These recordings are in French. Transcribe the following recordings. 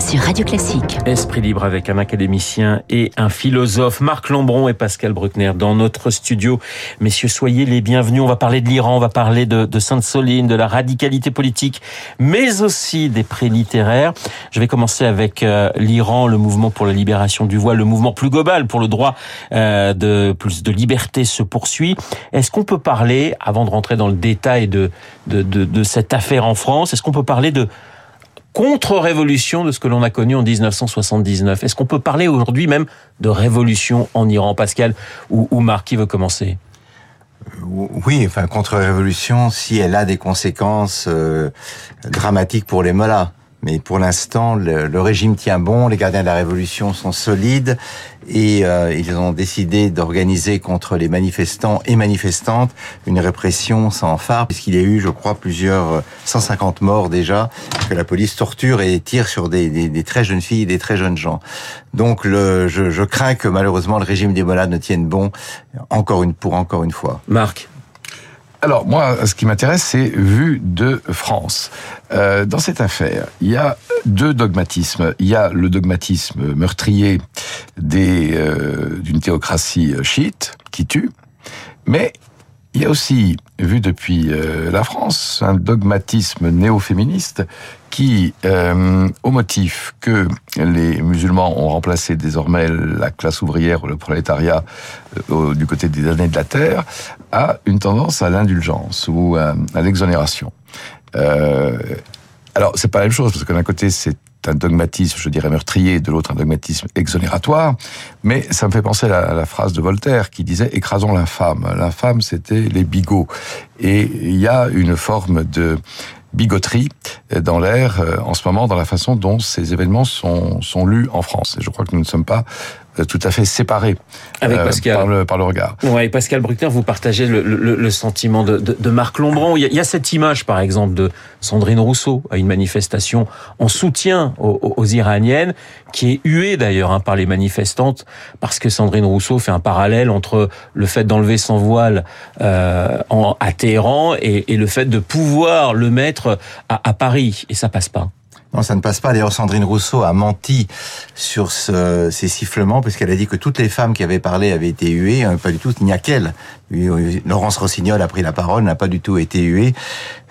sur Radio Classique. Esprit libre avec un académicien et un philosophe, Marc Lambron et Pascal Bruckner dans notre studio. Messieurs, soyez les bienvenus. On va parler de l'Iran, on va parler de, Sainte-Soline, de la radicalité politique, mais aussi des prix littéraires. Je vais commencer avec euh, l'Iran, le mouvement pour la libération du voile, le mouvement plus global pour le droit euh, de plus de liberté se poursuit. Est-ce qu'on peut parler, avant de rentrer dans le détail de, de, de, de cette affaire en France, est-ce qu'on peut parler de contre-révolution de ce que l'on a connu en 1979. Est-ce qu'on peut parler aujourd'hui même de révolution en Iran, Pascal ou, ou Marc, qui veut commencer? Oui, enfin contre-révolution, si elle a des conséquences euh, dramatiques pour les mollahs. Mais pour l'instant, le, le, régime tient bon, les gardiens de la révolution sont solides et euh, ils ont décidé d'organiser contre les manifestants et manifestantes une répression sans phare, puisqu'il y a eu, je crois, plusieurs 150 euh, morts déjà, que la police torture et tire sur des, des, des très jeunes filles et des très jeunes gens. Donc le, je, je crains que malheureusement le régime des Mollahs ne tienne bon encore une, pour encore une fois. Marc alors moi, ce qui m'intéresse, c'est vu de France. Euh, dans cette affaire, il y a deux dogmatismes. Il y a le dogmatisme meurtrier euh, d'une théocratie chiite qui tue, mais il y a aussi, vu depuis euh, la France, un dogmatisme néo-féministe qui, euh, au motif que les musulmans ont remplacé désormais la classe ouvrière ou le prolétariat euh, du côté des années de la terre, a une tendance à l'indulgence ou à, à l'exonération. Euh, alors, c'est pas la même chose, parce que d'un côté, c'est un dogmatisme, je dirais, meurtrier, de l'autre un dogmatisme exonératoire, mais ça me fait penser à la, phrase de Voltaire qui disait « écrasons l'infâme ». L'infâme, c'était les bigots. Et il y a une forme de bigoterie dans l'air en ce moment, dans la façon dont ces événements sont, sont lus en France. Et je crois que nous ne sommes pas tout à fait séparés avec Pascal. Euh, par, le, par le regard. Ouais, Pascal Bruckner, vous partagez le, le, le sentiment de, de, de, Marc Lombron. Il y, a, il y, a, cette image, par exemple, de Sandrine Rousseau à une manifestation en soutien aux, aux Iraniennes, qui est huée d'ailleurs hein, par les manifestantes, parce que Sandrine Rousseau fait un parallèle entre le fait d'enlever son voile euh, en, à Téhéran et, et, le fait de pouvoir le mettre à, à Paris, et ça passe pas. Non, ça ne passe pas. D'ailleurs, Sandrine Rousseau a menti sur ce, ces sifflements, puisqu'elle a dit que toutes les femmes qui avaient parlé avaient été huées. Euh, pas du tout, il n'y a qu'elle. Laurence Rossignol a pris la parole, n'a pas du tout été huée.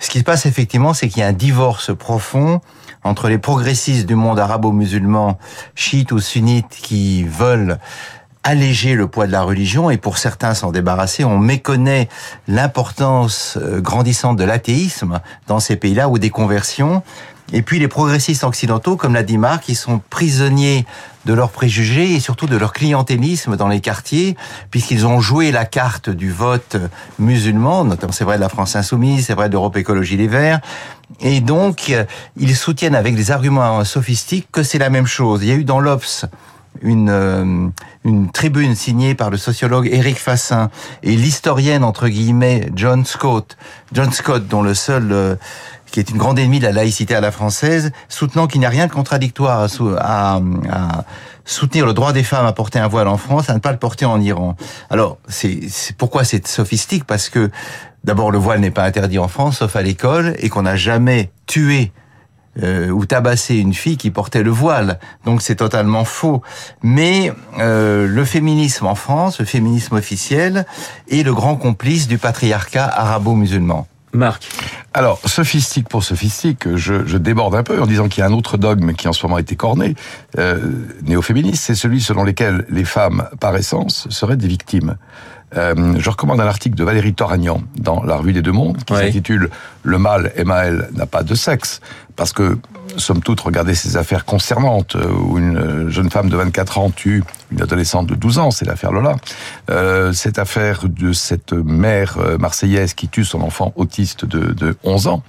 Ce qui se passe effectivement, c'est qu'il y a un divorce profond entre les progressistes du monde arabo-musulman, chiites ou sunnites, qui veulent alléger le poids de la religion et pour certains s'en débarrasser. On méconnaît l'importance euh, grandissante de l'athéisme dans ces pays-là ou des conversions. Et puis les progressistes occidentaux, comme l'a dit Marc, ils sont prisonniers de leurs préjugés et surtout de leur clientélisme dans les quartiers, puisqu'ils ont joué la carte du vote musulman, notamment c'est vrai de la France Insoumise, c'est vrai d'Europe Écologie Les Verts, et donc ils soutiennent avec des arguments sophistiques que c'est la même chose. Il y a eu dans l'Obs une, euh, une tribune signée par le sociologue Éric Fassin et l'historienne entre guillemets John Scott, John Scott dont le seul euh, qui est une grande ennemie de la laïcité à la française, soutenant qu'il n'y a rien de contradictoire à, soutenir le droit des femmes à porter un voile en France, à ne pas le porter en Iran. Alors, c'est pourquoi c'est sophistique? Parce que d'abord, le voile n'est pas interdit en France, sauf à l'école, et qu'on n'a jamais tué euh, ou tabassé une fille qui portait le voile. Donc c'est totalement faux. Mais euh, le féminisme en France, le féminisme officiel, est le grand complice du patriarcat arabo-musulman. Marc. Alors, sophistique pour sophistique, je, je déborde un peu en disant qu'il y a un autre dogme qui en ce moment a été corné, euh, néo-féministe, c'est celui selon lequel les femmes, par essence, seraient des victimes. Euh, je recommande un article de Valérie Toragnan dans la revue des Deux Mondes qui s'intitule Le mal, MAL, n'a pas de sexe, parce que somme toute, regardez ces affaires concernantes euh, où une jeune femme de 24 ans tue une adolescente de 12 ans, c'est l'affaire Lola. Euh, cette affaire de cette mère euh, marseillaise qui tue son enfant autiste de, de 11 ans.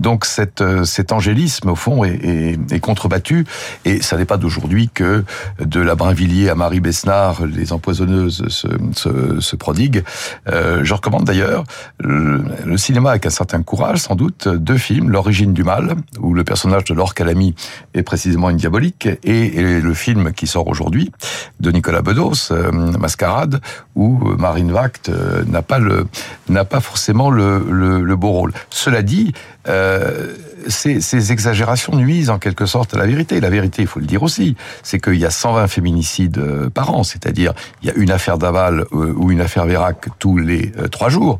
Donc cette, cet angélisme, au fond, est, est, est contrebattu. Et ça n'est pas d'aujourd'hui que de la Brinvilliers à Marie Besnard, les empoisonneuses se, se, se prodiguent. Euh, je recommande d'ailleurs le, le, cinéma avec un certain courage, sans doute, deux films, L'origine du mal, où le personnage de Laure Calamy est précisément une diabolique, et, et le film qui sort aujourd'hui, de Nicolas Bedos, euh, Mascarade, où Marine Vact euh, n'a pas le n'a pas forcément le, le, beau rôle. Cela dit, euh, ces, ces exagérations nuisent en quelque sorte à la vérité. La vérité, il faut le dire aussi, c'est qu'il y a 120 féminicides euh, par an, c'est-à-dire il y a une affaire Daval euh, ou une affaire Vérac tous les euh, trois jours,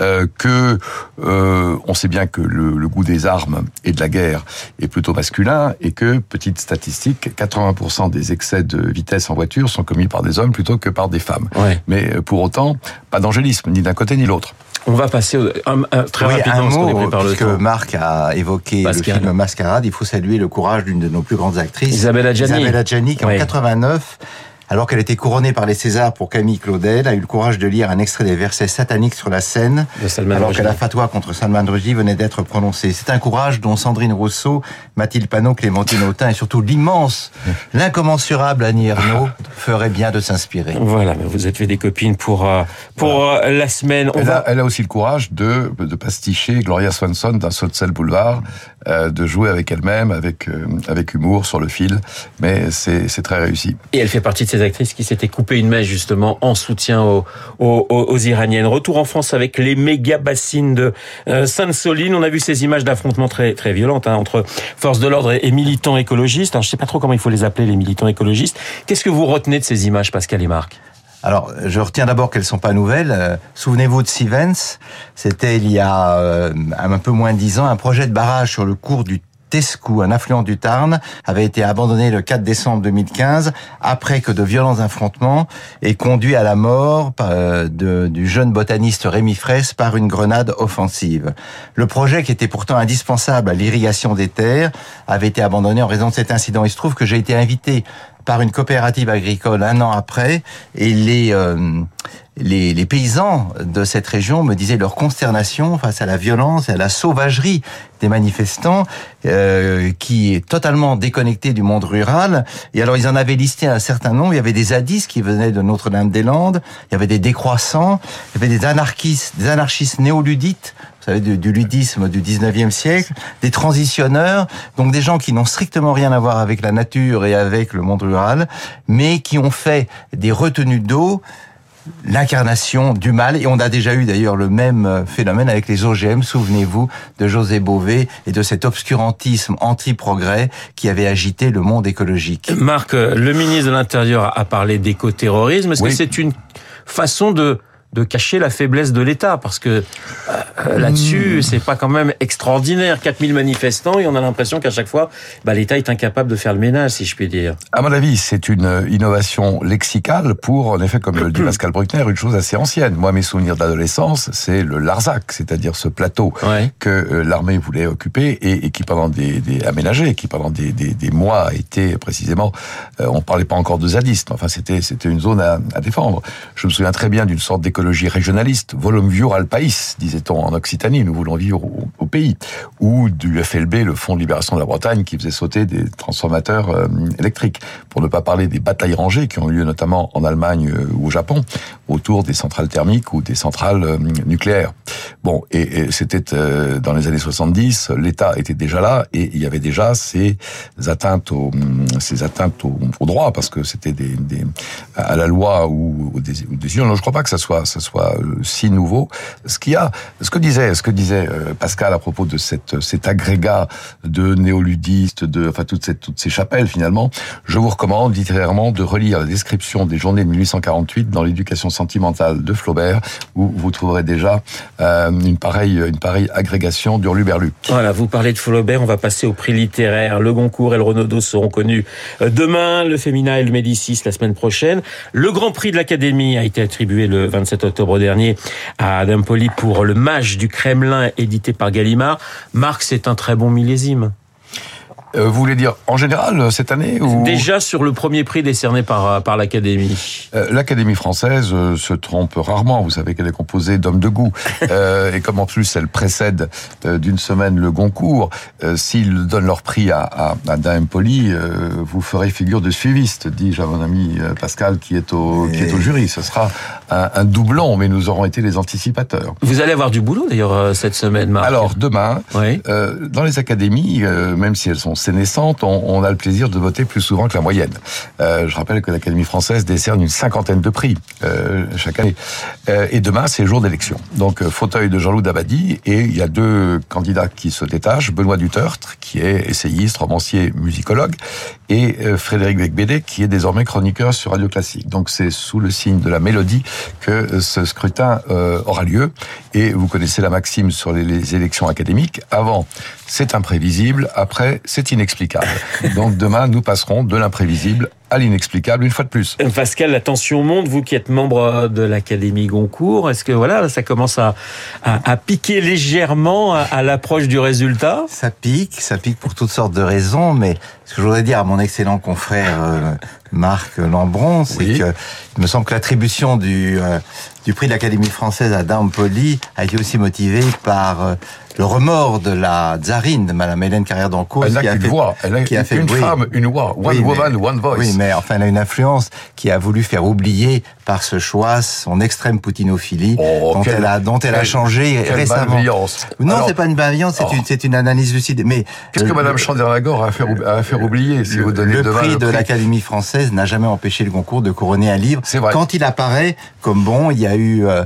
euh, que euh, on sait bien que le, le, goût des armes et de la guerre est plutôt masculin et que, petite statistique, 80% des excès de vitesse en voiture sont commis par des hommes plutôt que par des femmes. Ouais. Mais pour autant, pas d'angélisme, ni d'un côté ni l'autre. On va passer au, un, un, très oui, rapidement un parce qu'on est mot, temps. Marc a évoqué Pascal. le film Mascarade, il faut saluer le courage d'une de nos plus grandes actrices, Isabelle Adjani. Isabelle Adjani, qui Oui. en 89, alors qu'elle était couronnée par les Césars pour Camille Claudel, a eu le courage de lire un extrait des versets sataniques sur la scène, De Salman alors que la fatwa contre Salman Rushdie venait d'être prononcée. C'est un courage dont Sandrine Rousseau, Mathilde Panot, Clémentine Autain et surtout l'immense, l'incommensurable Annie Ernaux ferait bien de s'inspirer. Voilà, mais vous êtes fait des copines pour euh, pour euh, la semaine. On Elle va a, elle a aussi le courage de, de pasticher Gloria Swanson d'un saut de sel boulevard, euh, de jouer avec elle-même, avec euh, avec humour sur le fil, mais c'est très réussi. Et elle fait partie de ces actrices qui s'étaient coupé une mèche justement en soutien aux, aux, Iraniennes. Retour en France avec les méga bassines de euh, Sainte-Soline. On a vu ces images d'affrontements très très violentes hein, entre forces de l'ordre et, militants écologistes. Je sais pas trop comment il faut les appeler les militants écologistes. Qu'est-ce que vous retenez de ces images, Pascal et Marc? Alors, je retiens d'abord qu'elles sont pas nouvelles. Euh, Souvenez-vous de Sivens, c'était il y a euh, un peu moins de dix ans, un projet de barrage sur le cours du Tescou, un affluent du Tarn, avait été abandonné le 4 décembre 2015 après que de violents affrontements aient conduit à la mort euh, du jeune botaniste Rémi Fraisse par une grenade offensive. Le projet, qui était pourtant indispensable à l'irrigation des terres, avait été abandonné en raison de cet incident. Il se trouve que j'ai été invité par une coopérative agricole un an après et les euh, les, les paysans de cette région me disaient leur consternation face à la violence et à la sauvagerie des manifestants euh, qui est totalement déconnecté du monde rural. Et alors ils en avaient listé un certain nombre. Il y avait des zadistes qui venaient de Notre-Dame-des-Landes. Il y avait des décroissants. Il y avait des anarchistes, des anarchistes néoludites. Vous savez, du, du ludisme du 19e siècle, des transitionneurs, donc des gens qui n'ont strictement rien à voir avec la nature et avec le monde rural, mais qui ont fait des retenues d'eau l'incarnation du mal. Et on a déjà eu d'ailleurs le même euh, phénomène avec les OGM. Souvenez-vous de José Bové et de cet obscurantisme anti-progrès qui avait agité le monde écologique. Marc, euh, le ministre de l'Intérieur a parlé d'écoterrorisme. Est-ce Oui. que c'est une façon de de cacher la faiblesse de l'État parce que euh, là-dessus c'est pas quand même extraordinaire 4000 manifestants et on a l'impression qu'à chaque fois bah, l'État est incapable de faire le ménage si je puis dire. À mon avis, c'est une innovation lexicale pour, en effet, comme le dit Pascal Bruckner, une chose assez ancienne. Moi, mes souvenirs d'adolescence, c'est le Larzac, c'est-à-dire ce plateau Ouais. que euh, l'armée voulait occuper et, et qui pendant des, des aménagé, qui pendant des, des, des mois a été précisément, euh, on parlait pas encore de zadisme, enfin c'était c'était une zone à, à défendre. Je me souviens très bien d'une sorte d'écologie régionaliste, volum viur al país, disait-on en Occitanie, nous voulons vivre au, pays, ou du FLB, le Fonds de libération de la Bretagne, qui faisait sauter des transformateurs euh, électriques, pour ne pas parler des batailles rangées qui ont eu lieu notamment en Allemagne euh, ou au Japon, autour des centrales thermiques ou des centrales euh, nucléaires. Bon, et, c'était dans les années 70, l'État était déjà là et il y avait déjà ces atteintes au, ces atteintes au, au droit parce que c'était à la loi ou, ou des non, je crois pas que ça soit ça soit euh, si nouveau. Ce qu'il y a, ce que disait, ce que disait euh, Pascal à propos de cette cet agrégat de néoludistes, de enfin toutes ces toutes ces chapelles finalement, je vous recommande littérairement de relire la description des journées de 1848 dans l'éducation sentimentale de Flaubert où vous trouverez déjà euh, une pareille une pareille agrégation d'Hurluberlu. Voilà, vous parlez de Flaubert, on va passer au prix littéraire. Le Goncourt et le Renaudot seront connus euh, demain, le Féminin et le Médicis la semaine prochaine. Le Grand Prix de l'Académie a été attribué le 27 octobre dernier à Adam Poli pour le Mage du Kremlin édité par Gallimard. Marc, c'est un très bon millésime. Euh, vous voulez dire en général euh, cette année ou Déjà sur le premier prix décerné par, euh, par l'Académie. Euh, L'Académie française euh, se trompe rarement. Vous savez qu'elle est composée d'hommes de goût. Euh, et comme en plus elle précède euh, d'une semaine le Goncourt, euh, s'ils donnent leur prix à, à, à Dame Poli, euh, vous ferez figure de suiviste, dis-je à mon ami Pascal qui est au, qui est au jury. Ce sera un, un doublon, mais nous aurons été les anticipateurs. Vous allez avoir du boulot d'ailleurs cette semaine, Marc. Alors demain, oui. euh, dans les académies, euh, même si elles sont bourse est naissante, on, a le plaisir de voter plus souvent que la moyenne. Euh, je rappelle que l'Académie française décerne une cinquantaine de prix euh, chaque année. Euh, et demain, c'est jour d'élection. Donc, fauteuil de Jean-Loup Dabadi, et il y a deux candidats qui se détachent. Benoît Dutertre, qui est essayiste, romancier, musicologue, et Frédéric Becbédé, qui est désormais chroniqueur sur Radio Classique. Donc, c'est sous le signe de la mélodie que ce scrutin aura lieu. Et vous connaissez la maxime sur les, les élections académiques. Avant, c'est imprévisible. Après, c'est inexplicable. Donc demain, nous passerons de l'imprévisible à l'inexplicable une fois de plus. Pascal, la tension monte. Vous qui êtes membre de l'Académie Goncourt, est-ce que voilà, ça commence à, à, à piquer légèrement à, à l'approche du résultat? Ça pique, ça pique pour toutes sortes de raisons, mais ce que je voudrais dire à mon excellent confrère euh, Marc Lambron, c'est oui. que il me semble que l'attribution du euh, du prix de l'Académie française à Dame Poli a été aussi motivée par euh, le remords de la tsarine, de Madame Hélène Carrière d'Ancourt. Elle a qu'une voix, elle a qui a fait, une oui, femme, une voix, one oui, woman, mais, one voice. Oui, mais enfin, elle a une influence qui a voulu faire oublier par ce choix son extrême poutinophilie, oh, dont, quelle, elle a, dont elle quelle, a changé quelle récemment. Non, c'est pas une malveillance, c'est oh. une, c'est une analyse lucide. Mais qu'est-ce que Madame Chandernagor a à faire, à faire oublier si le, vous donnez le prix le de l'Académie française n'a jamais empêché le concours de couronner un livre. C'est vrai. Quand il apparaît comme bon, il y a eu, euh,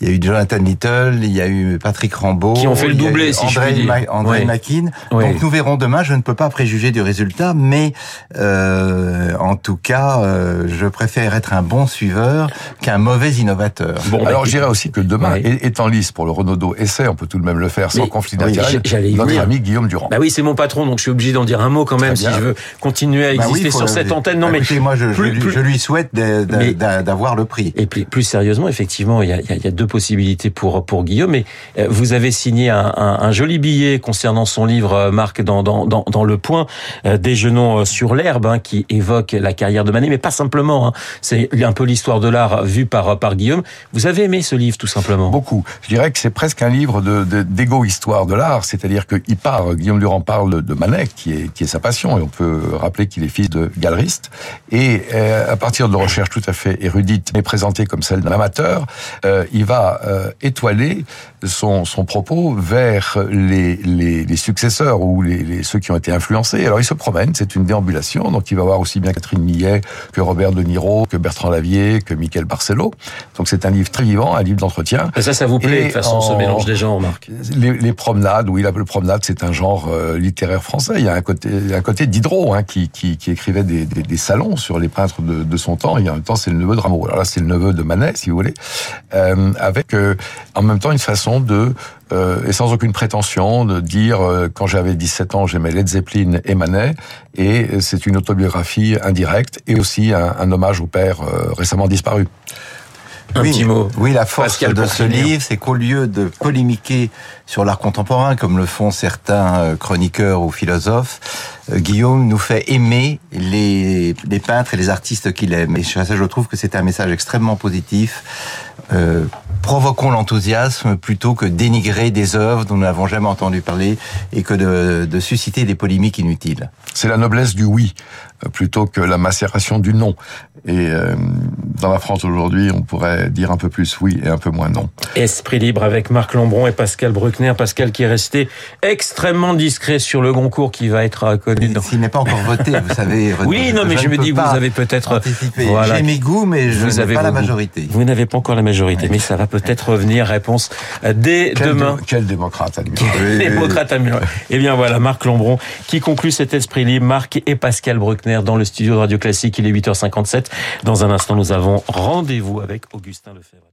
il y a eu Jonathan Little, il y a eu Patrick Rambaud, qui ont fait le doublé, si André je puis dire. Ma André oui. Makin. Oui. Donc nous verrons demain. Je ne peux pas préjuger du résultat, mais euh, en tout cas, euh, je préfère être un bon suiveur qu'un mauvais innovateur. Bon, alors je dirais aussi que demain oui. est en lice pour le Renaudot essai, on peut tout de même le faire sans mais, conflit d'intérêt. Oui, notre ami Guillaume Durand. Bah oui, c'est mon patron, donc je suis obligé d'en dire un mot quand même si je veux continuer à exister bah oui, sur cette antenne. Non, bah, mais moi, je, plus, je, plus, je, lui souhaite d'avoir le prix. Et puis, plus sérieusement, effectivement, il y a, il y a deux possibilités pour pour Guillaume. Mais euh, vous avez signé un, un, un joli billet concernant son livre, euh, Marc, dans dans dans, dans le Point, euh, déjeunons sur l'herbe, hein, qui évoque la carrière de Manet, mais pas simplement. Hein. C'est un peu l'histoire de l'art vue par par Guillaume. Vous avez aimé ce livre, tout simplement? Beaucoup. Je dirais que c'est presque un livre de d'égo-histoire de, de l'art, c'est-à-dire qu'il part. Guillaume Durand parle de Manet, qui est qui est sa passion, et on peut rappeler qu'il est fils de galeriste. Et euh, à partir de recherches tout à fait érudites, mais présentées comme celles d'un amateur, euh, il va euh, étoiler son, son propos vers les, les, les successeurs ou les, les, ceux qui ont été influencés. Alors il se promène, c'est une déambulation, donc il va voir aussi bien Catherine Millet que Robert De Niro, que Bertrand Lavier, que Michael Barcelo. Donc c'est un livre très vivant, un livre d'entretien. Ça, ça vous plaît Et de toute façon, en, ce mélange des genres, Marc les, les, promenades, oui, la, le promenade, c'est un genre euh, littéraire français. Il y a un côté, un côté Diderot hein, qui, qui, qui, écrivait des, des, des, salons sur les peintres de, son temps. Et en même temps, c'est le neveu de Rameau. Alors là, c'est le neveu de Manet, si vous voulez, euh, avec euh, en même temps une façon de euh, et sans aucune prétention de dire quand j'avais 17 ans j'aimais Led Zeppelin et Manet et c'est une autobiographie indirecte et aussi un, hommage au père récemment disparu. Un oui, petit mot. Oui, la force Pascal de ce livre, c'est qu'au lieu de polémiquer sur l'art contemporain, comme le font certains euh, chroniqueurs ou philosophes, euh, Guillaume nous fait aimer les, les peintres et les artistes qu'il aime. Et ça, je trouve que c'est un message extrêmement positif. Euh, provoquons l'enthousiasme plutôt que dénigrer des œuvres dont nous n'avons jamais entendu parler et que de, de susciter des polémiques inutiles. C'est la noblesse du oui plutôt que la macération du non. Et euh, dans la France aujourd'hui, on pourrait dire un peu plus oui et un peu moins non. Esprit libre avec Marc Lambron et Pascal Bruckner. Pascal qui est resté extrêmement discret sur le concours qui va être connu. Dans... S'il n'est pas encore voté, vous savez. oui, non, mais je, je me dis, vous avez peut-être. Voilà. J'ai mes goûts, mais je n'ai pas la majorité. Vous, vous n'avez pas encore la majorité, oui. mais ça va peut-être revenir. Réponse dès quel demain. Dé quel démocrate admirable. Quel démocrate. Eh bien voilà, Marc Lambron qui conclut cet esprit libre. Marc et Pascal Bruckner dans le studio de Radio Classique. Il est 8h57. Dans un instant, nous avons rendez-vous avec Augustin Lefebvre.